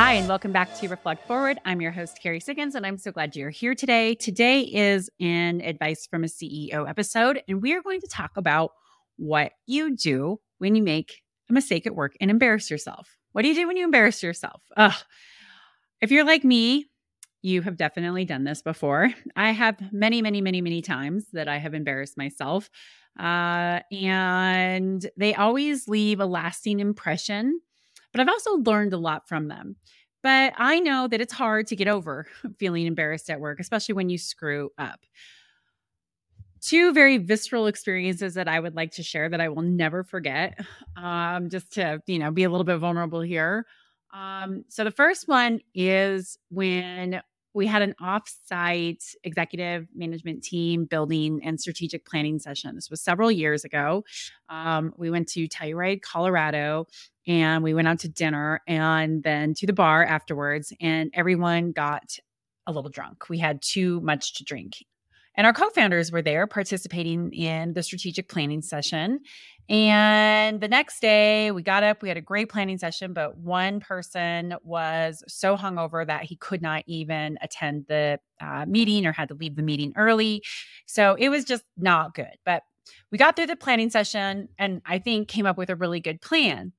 Hi, and welcome back to Reflect Forward. I'm your host, Carrie Siggins, and I'm so glad you're here today. Today is an Advice from a CEO episode, and we are going to talk about what you do when you make a mistake at work and embarrass yourself. What do you do when you embarrass yourself? Ugh. If you're like me, you have definitely done this before. I have many, many, many, many times that I have embarrassed myself. Uh, and they always leave a lasting impression but I've also learned a lot from them. But I know that it's hard to get over feeling embarrassed at work, especially when you screw up. Two very visceral experiences that I would like to share that I will never forget, um, just to you know be a little bit vulnerable here. Um, so the first one is when we had an offsite executive management team building and strategic planning session. This was several years ago. Um, we went to Telluride, Colorado, and we went out to dinner and then to the bar afterwards, and everyone got a little drunk. We had too much to drink. And our co founders were there participating in the strategic planning session. And the next day, we got up, we had a great planning session, but one person was so hungover that he could not even attend the uh, meeting or had to leave the meeting early. So it was just not good. But we got through the planning session and I think came up with a really good plan.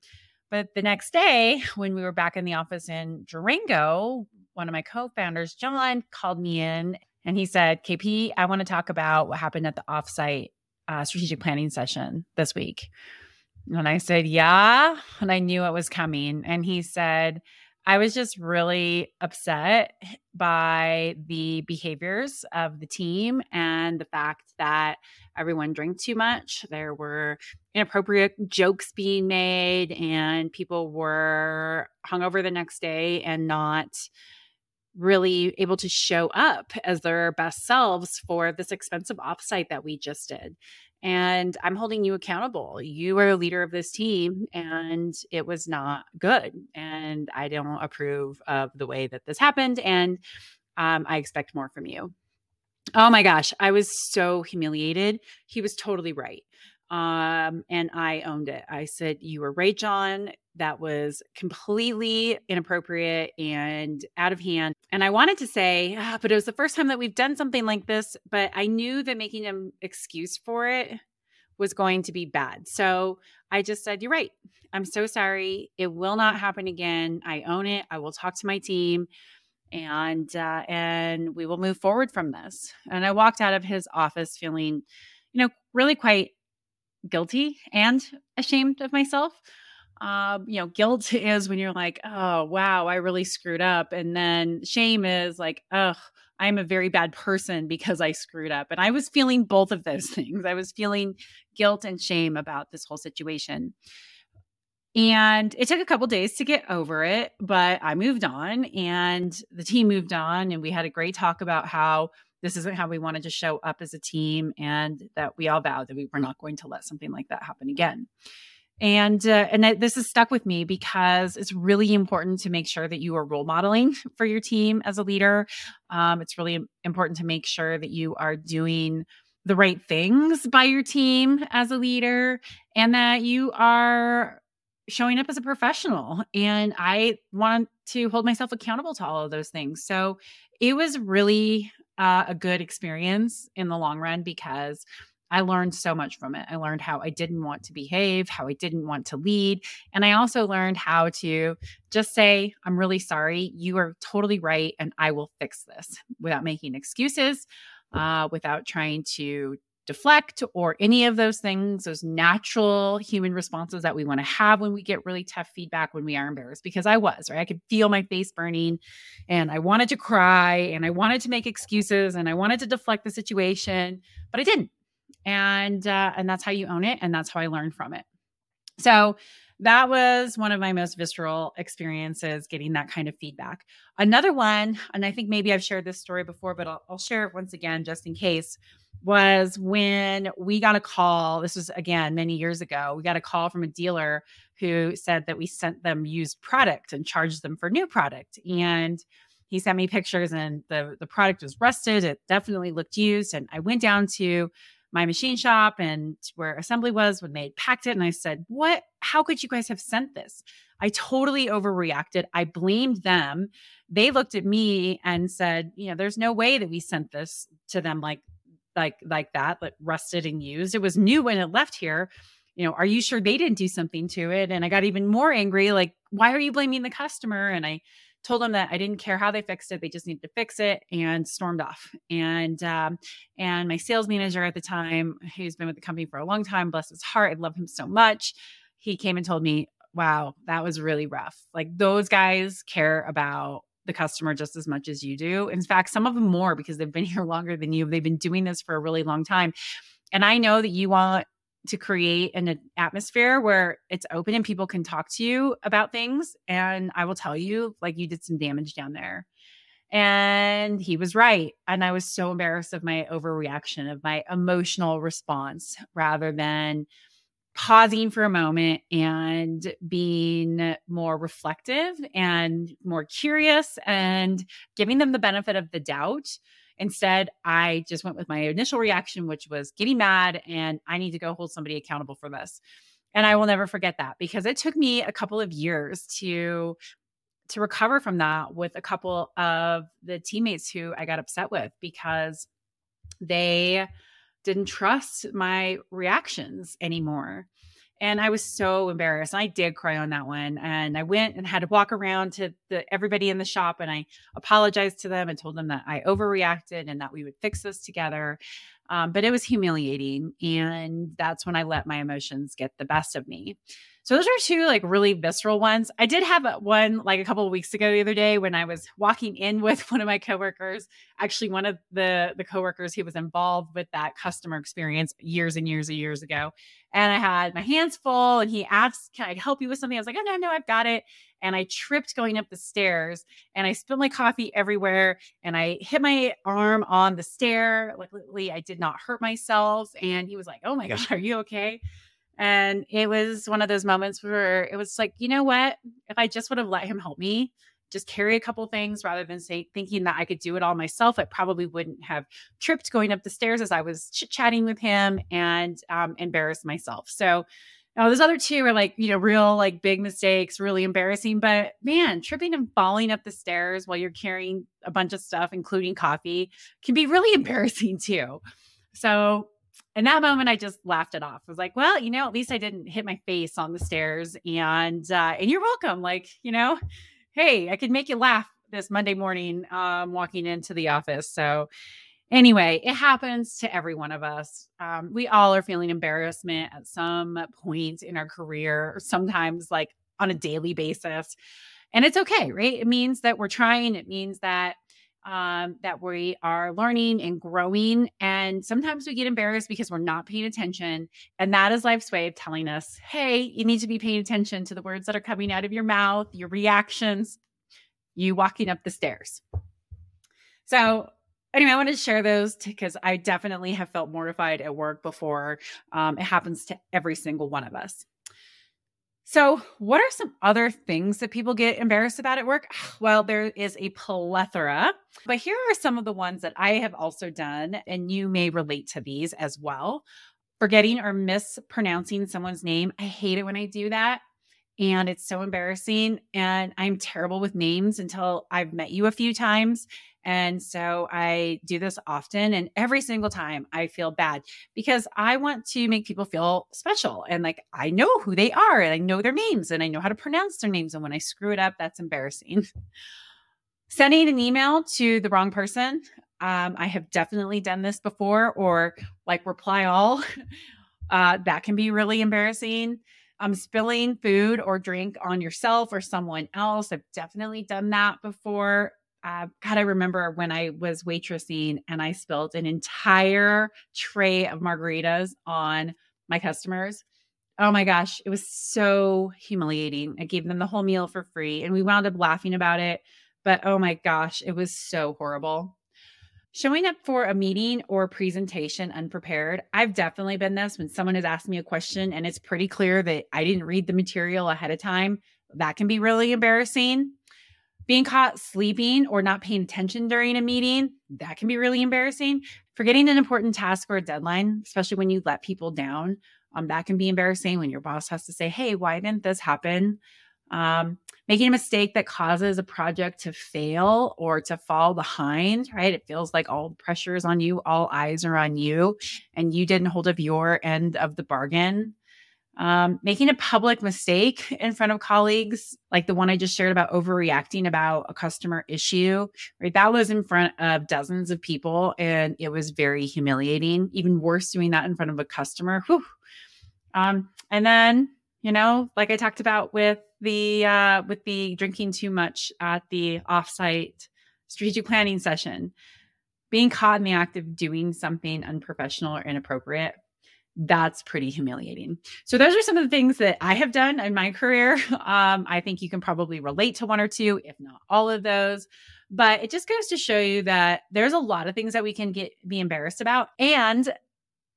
But the next day, when we were back in the office in Durango, one of my co founders, John, called me in and he said, KP, I want to talk about what happened at the offsite uh, strategic planning session this week. And I said, Yeah. And I knew it was coming. And he said, I was just really upset by the behaviors of the team and the fact that everyone drank too much. There were inappropriate jokes being made, and people were hungover the next day and not really able to show up as their best selves for this expensive offsite that we just did. And I'm holding you accountable. You are a leader of this team, and it was not good. And I don't approve of the way that this happened. And um, I expect more from you. Oh my gosh, I was so humiliated. He was totally right. Um, and I owned it. I said, You were right, John that was completely inappropriate and out of hand. And I wanted to say, ah, but it was the first time that we've done something like this, but I knew that making an excuse for it was going to be bad. So I just said, You're right. I'm so sorry. It will not happen again. I own it. I will talk to my team and uh, and we will move forward from this. And I walked out of his office feeling, you know, really quite guilty and ashamed of myself um, you know, guilt is when you're like, oh, wow, I really screwed up. And then shame is like, oh, I'm a very bad person because I screwed up. And I was feeling both of those things. I was feeling guilt and shame about this whole situation. And it took a couple days to get over it, but I moved on and the team moved on. And we had a great talk about how this isn't how we wanted to show up as a team and that we all vowed that we were not going to let something like that happen again. And uh, and this has stuck with me because it's really important to make sure that you are role modeling for your team as a leader. Um, it's really important to make sure that you are doing the right things by your team as a leader and that you are showing up as a professional. And i want to hold myself accountable to all of those things. So it was really uh, a good experience in the long run because I learned so much from it. I learned how I didn't want to behave, how I didn't want to lead. And I also learned how to just say, I'm really sorry. You are totally right. And I will fix this without making excuses, uh, without trying to deflect or any of those things, those natural human responses that we want to have when we get really tough feedback when we are embarrassed. Because I was, right? I could feel my face burning and I wanted to cry and I wanted to make excuses and I wanted to deflect the situation, but I didn't and uh, and that's how you own it and that's how i learned from it so that was one of my most visceral experiences getting that kind of feedback. Another one and i think maybe i've shared this story before but i'll, I'll share it once again just in case was when we got a call this was again many years ago we got a call from a dealer who said that we sent them used product and charged them for new product. And he sent me pictures and the the product was rusted it definitely looked used and i went down to my machine shop and where assembly was when they packed it. And I said, What? How could you guys have sent this? I totally overreacted. I blamed them. They looked at me and said, you know, there's no way that we sent this to them like like like that, like rusted and used. It was new when it left here. You know, are you sure they didn't do something to it? And I got even more angry, like, why are you blaming the customer? And I told them that I didn't care how they fixed it; they just needed to fix it, and stormed off. And um, and my sales manager at the time, who's been with the company for a long time, bless his heart, I love him so much. He came and told me, wow, that was really rough. Like those guys care about the customer just as much as you do. In fact, some of them more because they've been here longer than you. They've been doing this for a really long time. And I know that you want to create an atmosphere where it's open and people can talk to you about things. And I will tell you, like, you did some damage down there. And he was right. And I was so embarrassed of my overreaction, of my emotional response rather than pausing for a moment and being more reflective and more curious and giving them the benefit of the doubt. Instead, I just went with my initial reaction, which was getting mad and I need to go hold somebody accountable for this. And I will never forget that because it took me a couple of years to to recover from that with a couple of the teammates who I got upset with because they didn't trust my reactions anymore. And I was so embarrassed. I did cry on that one. And I went and had to walk around to the everybody in the shop and I apologized to them and told them that I overreacted and that we would fix this together. Um, but it was humiliating. And that's when I let my emotions get the best of me. So those are two like really visceral ones. I did have one like a couple of weeks ago the other day when I was walking in with one of my coworkers, actually one of the the coworkers he was involved with that customer experience years and years and years ago. And I had my hands full and he asked, "Can I help you with something?" I was like, "Oh no, no, I've got it." And I tripped going up the stairs and I spilled my coffee everywhere and I hit my arm on the stair. Luckily, I did not hurt myself. And he was like, "Oh my gosh, are you okay?" And it was one of those moments where it was like, you know what? If I just would have let him help me, just carry a couple things rather than say thinking that I could do it all myself, I probably wouldn't have tripped going up the stairs as I was chit chatting with him and um, embarrassed myself. So, now those other two are like, you know, real like big mistakes, really embarrassing. But man, tripping and falling up the stairs while you're carrying a bunch of stuff, including coffee, can be really embarrassing too. So in that moment, I just laughed it off. I was like, well, you know, at least I didn't hit my face on the stairs. And uh, and you're welcome. Like, you know, hey, I could make you laugh this Monday morning um, walking into the office. So anyway, it happens to every one of us. Um, we all are feeling embarrassment at some point in our career, sometimes like on a daily basis. And it's okay, right? It means that we're trying. It means that um, that we are learning and growing. And sometimes we get embarrassed because we're not paying attention. And that is life's way of telling us, hey, you need to be paying attention to the words that are coming out of your mouth, your reactions, you walking up the stairs. So, anyway, I wanted to share those because I definitely have felt mortified at work before. Um, it happens to every single one of us. So, what are some other things that people get embarrassed about at work? Well, there is a plethora, but here are some of the ones that I have also done, and you may relate to these as well. Forgetting or mispronouncing someone's name. I hate it when I do that. And it's so embarrassing. And I'm terrible with names until I've met you a few times. And so I do this often. And every single time I feel bad because I want to make people feel special. And like I know who they are and I know their names and I know how to pronounce their names. And when I screw it up, that's embarrassing. Sending an email to the wrong person. Um, I have definitely done this before, or like reply all. Uh, that can be really embarrassing. Um, spilling food or drink on yourself or someone else. I've definitely done that before uh, God, I remember when I was waitressing and I spilled an entire tray of margaritas on my customers. Oh my gosh, it was so humiliating. I gave them the whole meal for free and we wound up laughing about it. But oh my gosh, it was so horrible. Showing up for a meeting or presentation unprepared. I've definitely been this when someone has asked me a question and it's pretty clear that I didn't read the material ahead of time. That can be really embarrassing. Being caught sleeping or not paying attention during a meeting, that can be really embarrassing. Forgetting an important task or a deadline, especially when you let people down, um, that can be embarrassing when your boss has to say, Hey, why didn't this happen? Um, making a mistake that causes a project to fail or to fall behind, right? It feels like all pressure is on you, all eyes are on you, and you didn't hold up your end of the bargain. Um, making a public mistake in front of colleagues, like the one I just shared about overreacting about a customer issue, right? That was in front of dozens of people and it was very humiliating. Even worse, doing that in front of a customer. Whew. Um, and then, you know, like I talked about with the uh, with the drinking too much at the offsite strategic planning session, being caught in the act of doing something unprofessional or inappropriate that's pretty humiliating. So those are some of the things that I have done in my career. Um, I think you can probably relate to one or two, if not all of those. But it just goes to show you that there's a lot of things that we can get be embarrassed about, and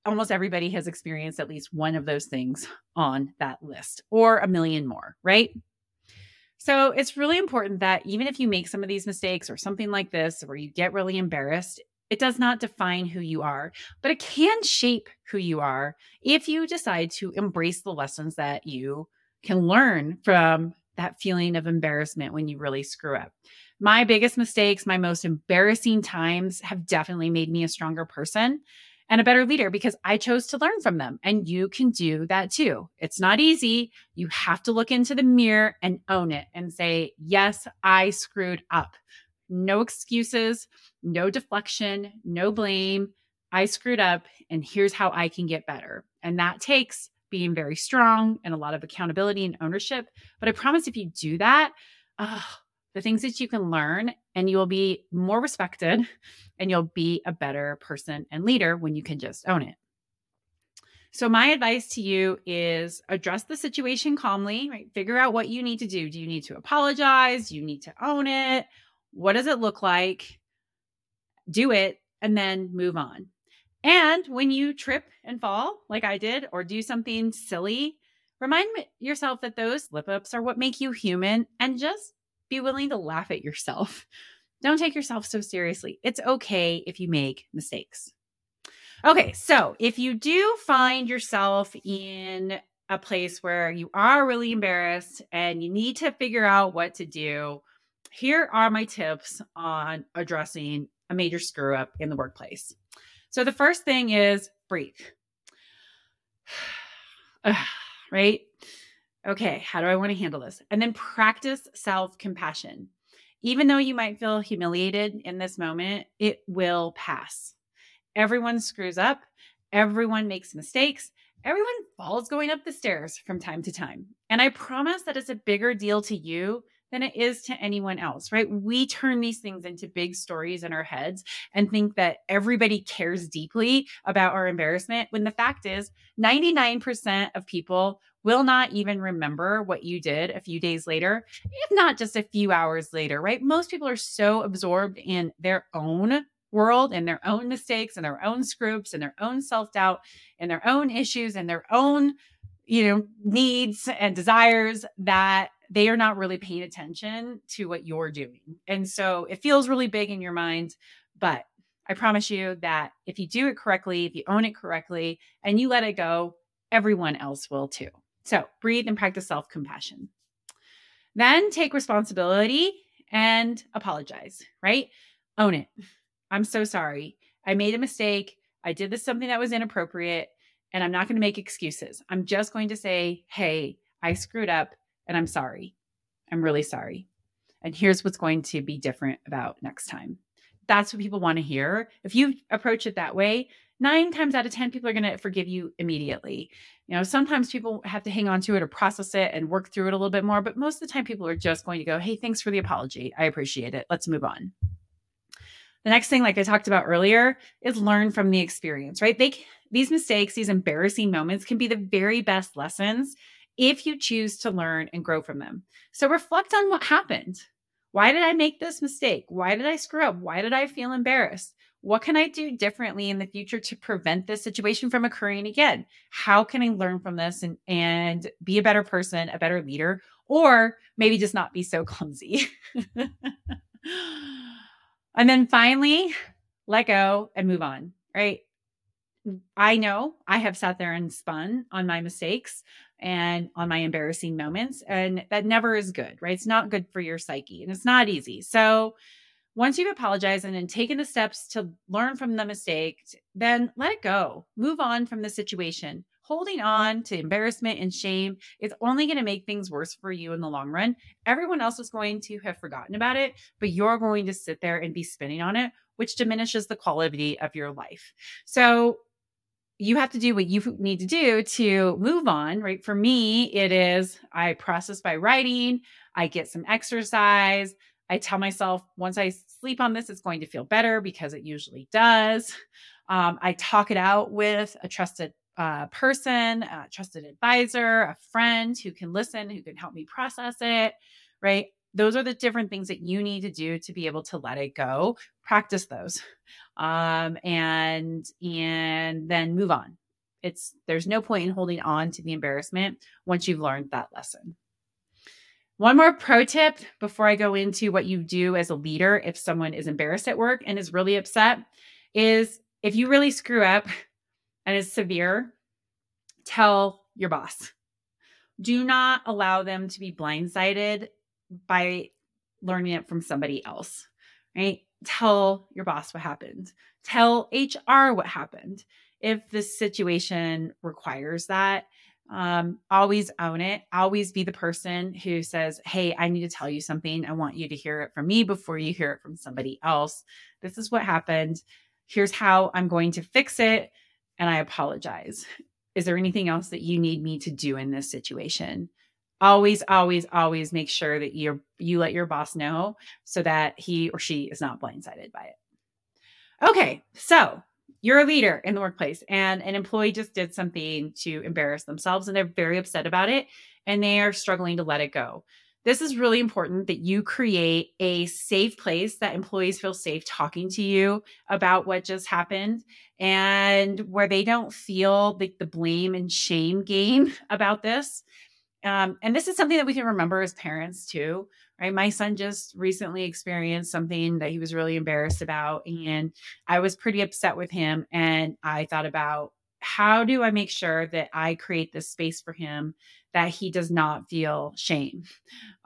almost everybody has experienced at least one of those things on that list, or a million more, right? So it's really important that even if you make some of these mistakes or something like this, where you get really embarrassed, it does not define who you are, but it can shape who you are if you decide to embrace the lessons that you can learn from that feeling of embarrassment when you really screw up. My biggest mistakes, my most embarrassing times have definitely made me a stronger person and a better leader because I chose to learn from them. And you can do that too. It's not easy. You have to look into the mirror and own it and say, Yes, I screwed up no excuses, no deflection, no blame. I screwed up, and here's how I can get better. And that takes being very strong and a lot of accountability and ownership. But I promise if you do that, the things that you can learn, and you will be more respected and you'll be a better person and leader when you can just own it. So, my advice to you is address the situation calmly, right? Figure out what you need to do. Do you need to apologize? Do you need to own it? What does it look like? Do it and then move on. And when you trip and fall, like I did, or do something silly, remind yourself that those slip ups are what make you human and just be willing to laugh at yourself. Don't take yourself so seriously. It's okay if you make mistakes. Okay, so if you do find yourself in a place where you are really embarrassed and you need to figure out what to do, here are my tips on addressing a major screw up in the workplace. So the first thing is breathe. right? Okay, how do I want to handle this? And then practice self compassion. Even though you might feel humiliated in this moment, it will pass. Everyone screws up, everyone makes mistakes, everyone falls going up the stairs from time to time. And I promise that it's a bigger deal to you than it is to anyone else, right? We turn these things into big stories in our heads and think that everybody cares deeply about our embarrassment when the fact is 99% of people will not even remember what you did a few days later, if not just a few hours later, right? Most people are so absorbed in their own world and their own mistakes and their own screws and their own self-doubt and their own issues and their own you know needs and desires that they are not really paying attention to what you're doing. And so it feels really big in your mind, but I promise you that if you do it correctly, if you own it correctly, and you let it go, everyone else will too. So breathe and practice self compassion. Then take responsibility and apologize, right? Own it. I'm so sorry. I made a mistake. I did this something that was inappropriate, and I'm not going to make excuses. I'm just going to say, hey, I screwed up and I'm sorry. I'm really sorry. And here's what's going to be different about next time. That's what people want to hear. If you approach it that way, nine times out of 10, people are going to forgive you immediately. You know, sometimes people have to hang on to it or process it and work through it a little bit more, but most of the time, people are just going to go, Hey, thanks for the apology. I appreciate it. Let's move on. The next thing, like I talked about earlier, is learn from the experience, right? They, these mistakes, these embarrassing moments can be the very best lessons if you choose to learn and grow from them. So reflect on what happened. Why did I make this mistake? Why did I screw up? Why did I feel embarrassed? What can I do differently in the future to prevent this situation from occurring again? How can I learn from this and, and be a better person, a better leader, or maybe just not be so clumsy? and then finally, let go and move on. right? I know I have sat there and spun on my mistakes and on my embarrassing moments, and that never is good, right? It's not good for your psyche and it's not easy. So, once you've apologized and then taken the steps to learn from the mistake, then let it go. Move on from the situation. Holding on to embarrassment and shame is only going to make things worse for you in the long run. Everyone else is going to have forgotten about it, but you're going to sit there and be spinning on it, which diminishes the quality of your life. So, you have to do what you need to do to move on, right? For me, it is I process by writing, I get some exercise, I tell myself once I sleep on this, it's going to feel better because it usually does. Um, I talk it out with a trusted uh, person, a trusted advisor, a friend who can listen, who can help me process it, right? Those are the different things that you need to do to be able to let it go. Practice those, um, and and then move on. It's there's no point in holding on to the embarrassment once you've learned that lesson. One more pro tip before I go into what you do as a leader if someone is embarrassed at work and is really upset is if you really screw up and it's severe, tell your boss. Do not allow them to be blindsided by learning it from somebody else, right? Tell your boss what happened. Tell HR what happened. If the situation requires that, um, always own it. Always be the person who says, Hey, I need to tell you something. I want you to hear it from me before you hear it from somebody else. This is what happened. Here's how I'm going to fix it. And I apologize. Is there anything else that you need me to do in this situation? Always, always, always make sure that you you let your boss know so that he or she is not blindsided by it. Okay, so you're a leader in the workplace and an employee just did something to embarrass themselves and they're very upset about it and they are struggling to let it go. This is really important that you create a safe place that employees feel safe talking to you about what just happened and where they don't feel like the blame and shame game about this. Um, and this is something that we can remember as parents too right? My son just recently experienced something that he was really embarrassed about. And I was pretty upset with him. And I thought about how do I make sure that I create this space for him that he does not feel shame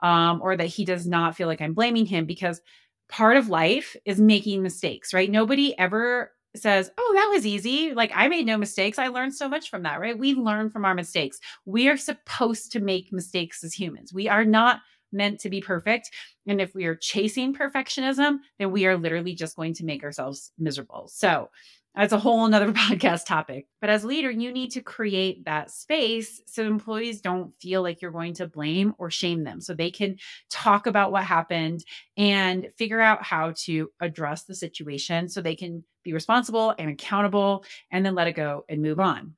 um, or that he does not feel like I'm blaming him because part of life is making mistakes, right? Nobody ever says, Oh, that was easy. Like I made no mistakes. I learned so much from that, right? We learn from our mistakes. We are supposed to make mistakes as humans. We are not meant to be perfect. And if we are chasing perfectionism, then we are literally just going to make ourselves miserable. So that's a whole another podcast topic. But as leader, you need to create that space so employees don't feel like you're going to blame or shame them. So they can talk about what happened and figure out how to address the situation so they can be responsible and accountable and then let it go and move on.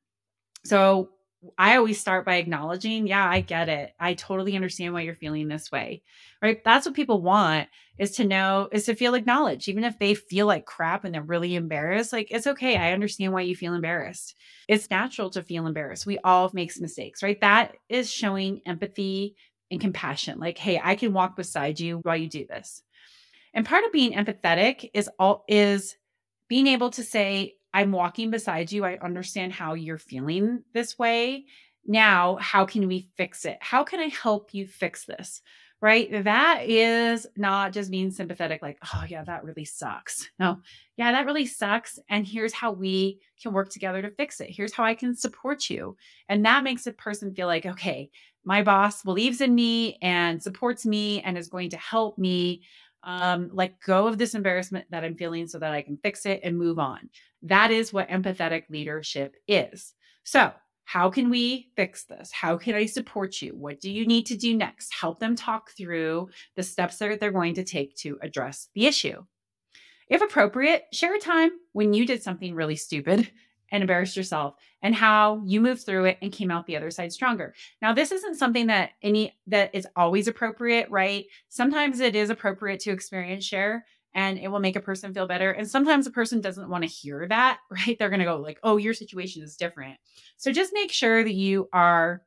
So I always start by acknowledging, yeah, I get it. I totally understand why you're feeling this way. Right? That's what people want is to know is to feel acknowledged even if they feel like crap and they're really embarrassed. Like it's okay. I understand why you feel embarrassed. It's natural to feel embarrassed. We all make mistakes, right? That is showing empathy and compassion. Like, "Hey, I can walk beside you while you do this." And part of being empathetic is all is being able to say, I'm walking beside you. I understand how you're feeling this way. Now, how can we fix it? How can I help you fix this? Right? That is not just being sympathetic, like, oh, yeah, that really sucks. No, yeah, that really sucks. And here's how we can work together to fix it. Here's how I can support you. And that makes a person feel like, okay, my boss believes in me and supports me and is going to help me um, let go of this embarrassment that I'm feeling so that I can fix it and move on. That is what empathetic leadership is. So, how can we fix this? How can I support you? What do you need to do next? Help them talk through the steps that they're going to take to address the issue. If appropriate, share a time when you did something really stupid and embarrassed yourself and how you moved through it and came out the other side stronger. Now, this isn't something that any that is always appropriate, right? Sometimes it is appropriate to experience share and it will make a person feel better. And sometimes a person doesn't want to hear that, right? They're going to go like, "Oh, your situation is different." So just make sure that you are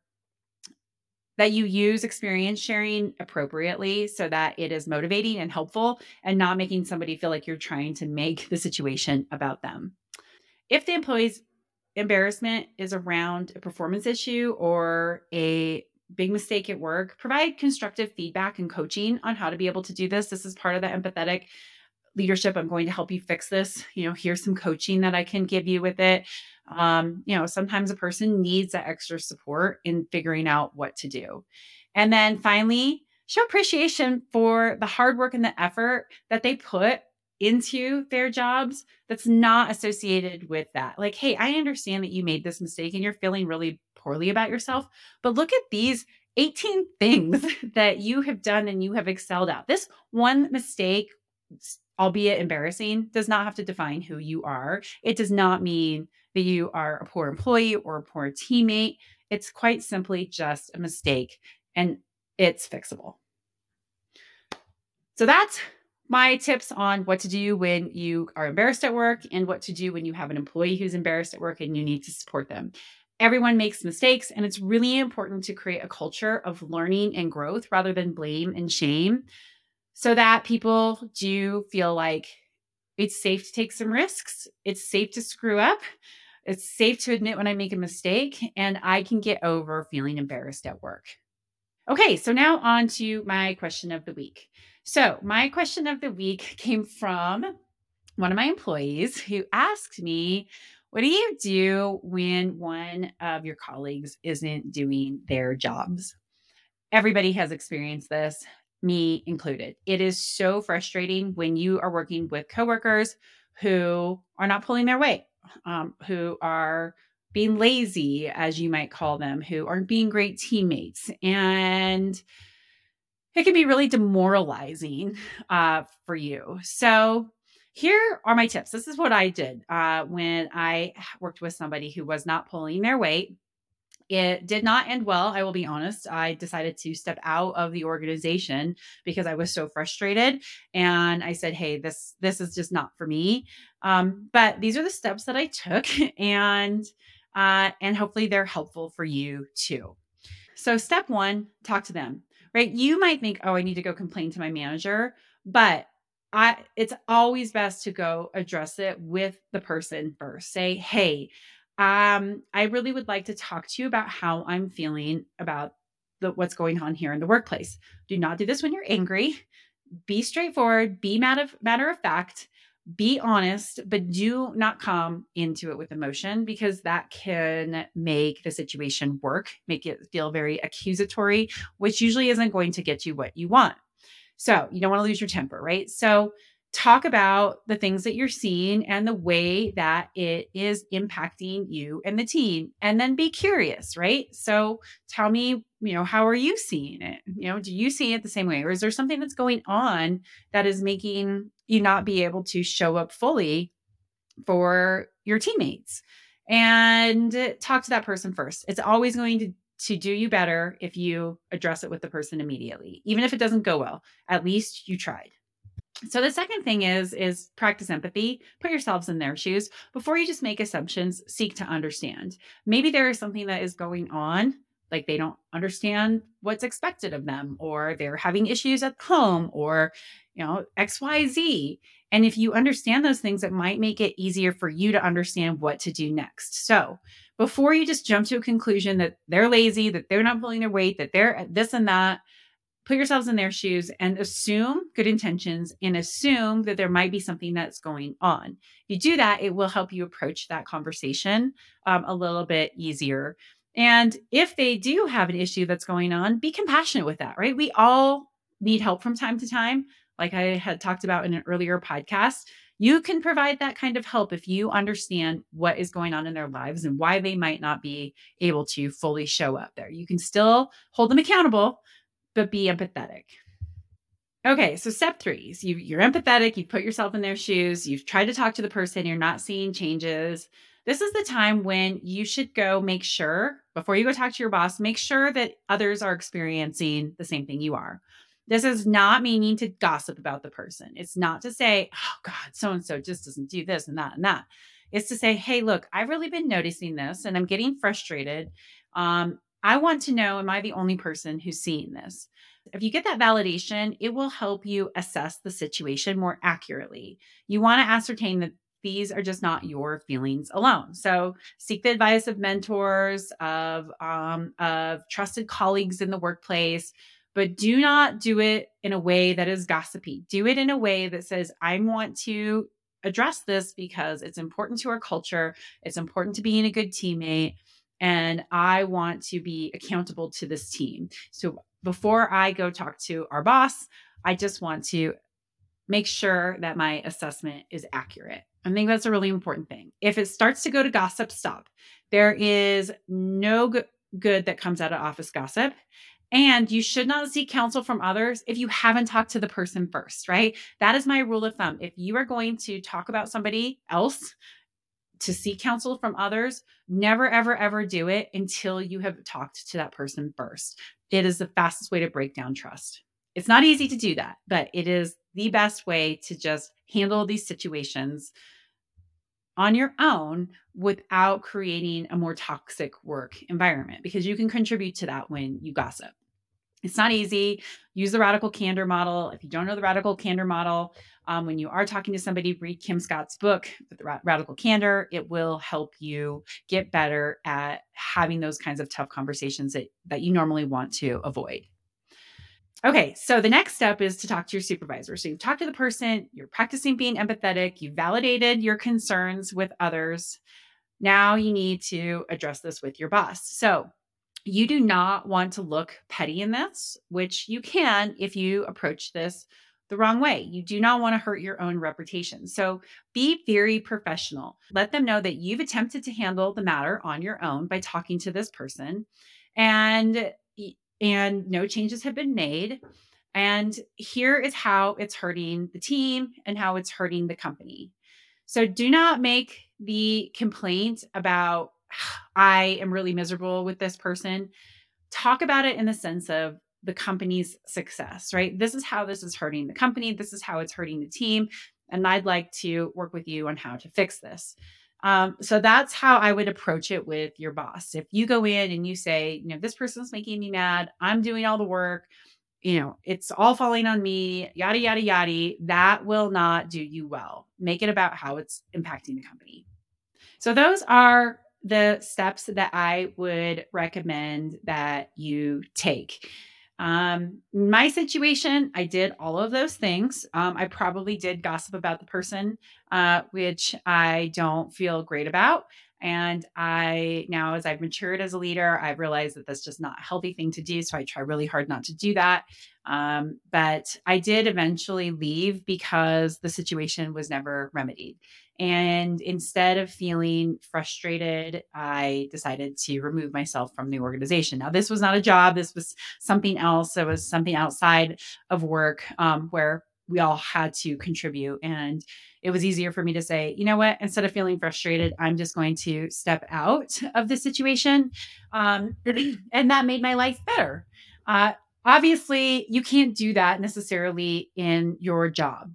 that you use experience sharing appropriately so that it is motivating and helpful and not making somebody feel like you're trying to make the situation about them. If the employee's embarrassment is around a performance issue or a big mistake at work, provide constructive feedback and coaching on how to be able to do this. This is part of the empathetic leadership. I'm going to help you fix this. You know, here's some coaching that I can give you with it. Um, you know, sometimes a person needs that extra support in figuring out what to do. And then finally, show appreciation for the hard work and the effort that they put into their jobs that's not associated with that. Like, hey, I understand that you made this mistake and you're feeling really poorly about yourself, but look at these 18 things that you have done and you have excelled at. This one mistake, albeit embarrassing, does not have to define who you are. It does not mean that you are a poor employee or a poor teammate. It's quite simply just a mistake and it's fixable. So that's my tips on what to do when you are embarrassed at work and what to do when you have an employee who's embarrassed at work and you need to support them. Everyone makes mistakes, and it's really important to create a culture of learning and growth rather than blame and shame so that people do feel like it's safe to take some risks. It's safe to screw up. It's safe to admit when I make a mistake, and I can get over feeling embarrassed at work. Okay, so now on to my question of the week. So, my question of the week came from one of my employees who asked me, What do you do when one of your colleagues isn't doing their jobs? Everybody has experienced this, me included. It is so frustrating when you are working with coworkers who are not pulling their weight, um, who are being lazy, as you might call them, who aren't being great teammates. And it can be really demoralizing uh, for you. So, here are my tips. This is what I did uh, when I worked with somebody who was not pulling their weight. It did not end well. I will be honest. I decided to step out of the organization because I was so frustrated, and I said, "Hey, this this is just not for me." Um, but these are the steps that I took, and uh, and hopefully they're helpful for you too. So, step one: talk to them right? You might think, oh, I need to go complain to my manager, but I it's always best to go address it with the person first. Say, hey, um, I really would like to talk to you about how I'm feeling about the what's going on here in the workplace. Do not do this when you're angry. Be straightforward, be matter of, matter of fact, be honest, but do not come into it with emotion because that can make the situation work, make it feel very accusatory, which usually isn't going to get you what you want. So you don't want to lose your temper, right? So talk about the things that you're seeing and the way that it is impacting you and the team and then be curious right so tell me you know how are you seeing it you know do you see it the same way or is there something that's going on that is making you not be able to show up fully for your teammates. And talk to that person first. It's always going to to do you better if you address it with the person immediately even if it doesn't go well. At least you tried. So the second thing is is practice empathy. Put yourselves in their shoes. Before you just make assumptions, seek to understand. Maybe there is something that is going on like they don't understand what's expected of them or they're having issues at home or you know xyz and if you understand those things it might make it easier for you to understand what to do next so before you just jump to a conclusion that they're lazy that they're not pulling their weight that they're this and that put yourselves in their shoes and assume good intentions and assume that there might be something that's going on. If you do that, it will help you approach that conversation um, a little bit easier. And if they do have an issue that's going on, be compassionate with that, right? We all need help from time to time. Like I had talked about in an earlier podcast, you can provide that kind of help if you understand what is going on in their lives and why they might not be able to fully show up there. You can still hold them accountable, but be empathetic. Okay, so step three you, you're empathetic, you put yourself in their shoes, you've tried to talk to the person, you're not seeing changes. This is the time when you should go make sure, before you go talk to your boss, make sure that others are experiencing the same thing you are. This is not meaning to gossip about the person. It's not to say, oh God, so and so just doesn't do this and that and that. It's to say, hey, look, I've really been noticing this and I'm getting frustrated. Um, I want to know, am I the only person who's seeing this? If you get that validation, it will help you assess the situation more accurately. You want to ascertain that these are just not your feelings alone. So seek the advice of mentors, of um, of trusted colleagues in the workplace, but do not do it in a way that is gossipy. Do it in a way that says, I want to address this because it's important to our culture. It's important to being a good teammate. And I want to be accountable to this team. So before I go talk to our boss, I just want to make sure that my assessment is accurate. I think that's a really important thing. If it starts to go to gossip, stop. There is no good, good that comes out of office gossip. And you should not seek counsel from others if you haven't talked to the person first, right? That is my rule of thumb. If you are going to talk about somebody else, to seek counsel from others, never, ever, ever do it until you have talked to that person first. It is the fastest way to break down trust. It's not easy to do that, but it is the best way to just handle these situations on your own without creating a more toxic work environment because you can contribute to that when you gossip. It's not easy. Use the radical candor model. If you don't know the radical candor model, um, when you are talking to somebody, read Kim Scott's book, Radical Candor. It will help you get better at having those kinds of tough conversations that, that you normally want to avoid. Okay, so the next step is to talk to your supervisor. So you've talked to the person, you're practicing being empathetic, you validated your concerns with others. Now you need to address this with your boss. So you do not want to look petty in this, which you can if you approach this the wrong way. You do not want to hurt your own reputation. So be very professional. Let them know that you've attempted to handle the matter on your own by talking to this person and and no changes have been made. And here is how it's hurting the team and how it's hurting the company. So do not make the complaint about, I am really miserable with this person. Talk about it in the sense of the company's success, right? This is how this is hurting the company. This is how it's hurting the team. And I'd like to work with you on how to fix this. Um, so that's how I would approach it with your boss. If you go in and you say, you know, this person's making me mad, I'm doing all the work, you know, it's all falling on me, yada, yada, yada, that will not do you well. Make it about how it's impacting the company. So those are the steps that I would recommend that you take. Um, my situation, I did all of those things. Um, I probably did gossip about the person, uh, which I don't feel great about. And I now, as I've matured as a leader, I've realized that that's just not a healthy thing to do. So I try really hard not to do that. Um, but I did eventually leave because the situation was never remedied. And instead of feeling frustrated, I decided to remove myself from the organization. Now, this was not a job, this was something else. It was something outside of work um, where we all had to contribute. And it was easier for me to say, you know what, instead of feeling frustrated, I'm just going to step out of the situation. Um, and that made my life better. Uh, obviously, you can't do that necessarily in your job.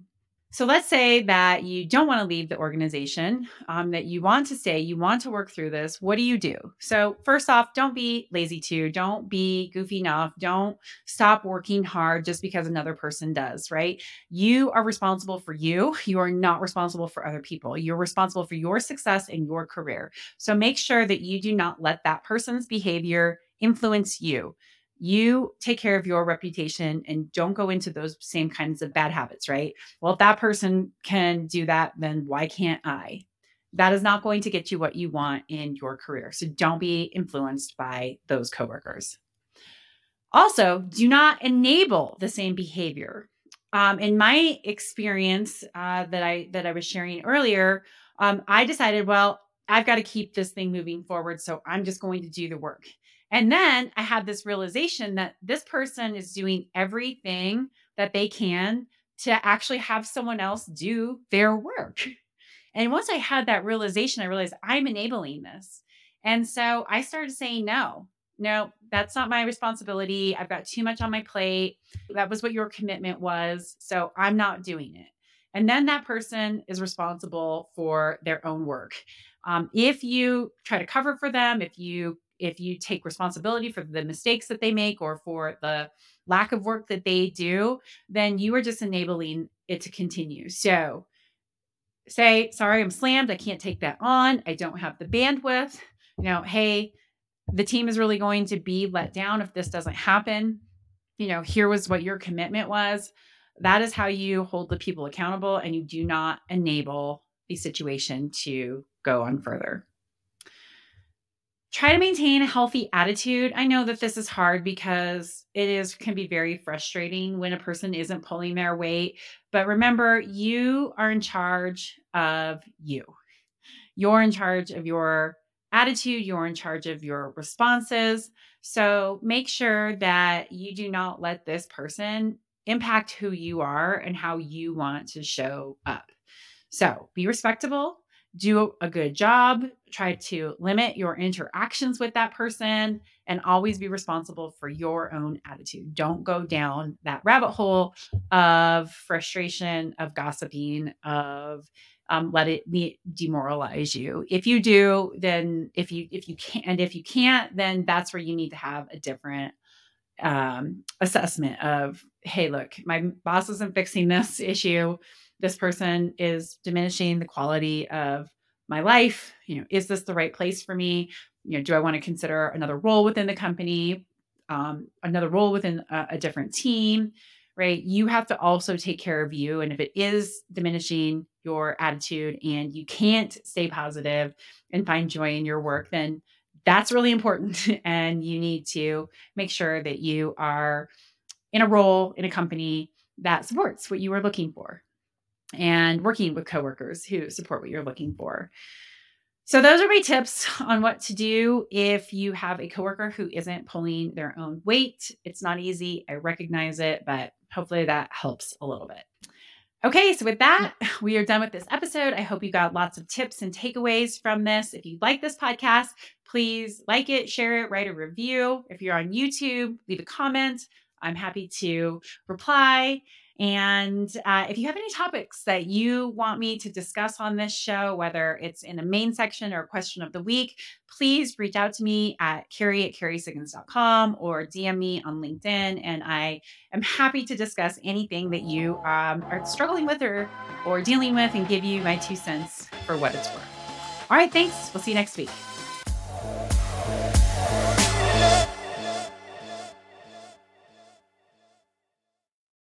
So let's say that you don't want to leave the organization, um, that you want to stay, you want to work through this. What do you do? So, first off, don't be lazy too. Don't be goofy enough. Don't stop working hard just because another person does, right? You are responsible for you. You are not responsible for other people. You're responsible for your success and your career. So, make sure that you do not let that person's behavior influence you you take care of your reputation and don't go into those same kinds of bad habits, right? Well, if that person can do that, then why can't I? That is not going to get you what you want in your career. So don't be influenced by those coworkers. Also, do not enable the same behavior. Um, in my experience uh, that I that I was sharing earlier, um, I decided, well, I've got to keep this thing moving forward, so I'm just going to do the work. And then I had this realization that this person is doing everything that they can to actually have someone else do their work. And once I had that realization, I realized I'm enabling this. And so I started saying, no, no, that's not my responsibility. I've got too much on my plate. That was what your commitment was. So I'm not doing it. And then that person is responsible for their own work. Um, if you try to cover for them, if you if you take responsibility for the mistakes that they make or for the lack of work that they do, then you are just enabling it to continue. So say, sorry, I'm slammed. I can't take that on. I don't have the bandwidth. You know, hey, the team is really going to be let down if this doesn't happen. You know, here was what your commitment was. That is how you hold the people accountable and you do not enable the situation to go on further. Try to maintain a healthy attitude. I know that this is hard because it is can be very frustrating when a person isn't pulling their weight, but remember you are in charge of you. You're in charge of your attitude, you're in charge of your responses. So make sure that you do not let this person impact who you are and how you want to show up. So be respectable, do a good job, try to limit your interactions with that person, and always be responsible for your own attitude. Don't go down that rabbit hole of frustration, of gossiping, of um, let it demoralize you. If you do, then if you if you can't and if you can't, then that's where you need to have a different um, assessment of, hey, look, my boss isn't fixing this issue. This person is diminishing the quality of my life. You know, is this the right place for me? You know, do I want to consider another role within the company, um, another role within a, a different team? Right. You have to also take care of you. And if it is diminishing your attitude and you can't stay positive and find joy in your work, then that's really important. and you need to make sure that you are in a role in a company that supports what you are looking for and working with coworkers who support what you're looking for. So those are my tips on what to do if you have a coworker who isn't pulling their own weight. It's not easy. I recognize it, but hopefully that helps a little bit. Okay, so with that, we are done with this episode. I hope you got lots of tips and takeaways from this. If you like this podcast, please like it, share it, write a review. If you're on YouTube, leave a comment. I'm happy to reply. And uh, if you have any topics that you want me to discuss on this show, whether it's in a main section or a question of the week, please reach out to me at carrie at carriesiggins.com or DM me on LinkedIn. And I am happy to discuss anything that you um, are struggling with or, or dealing with and give you my two cents for what it's worth. All right, thanks. We'll see you next week.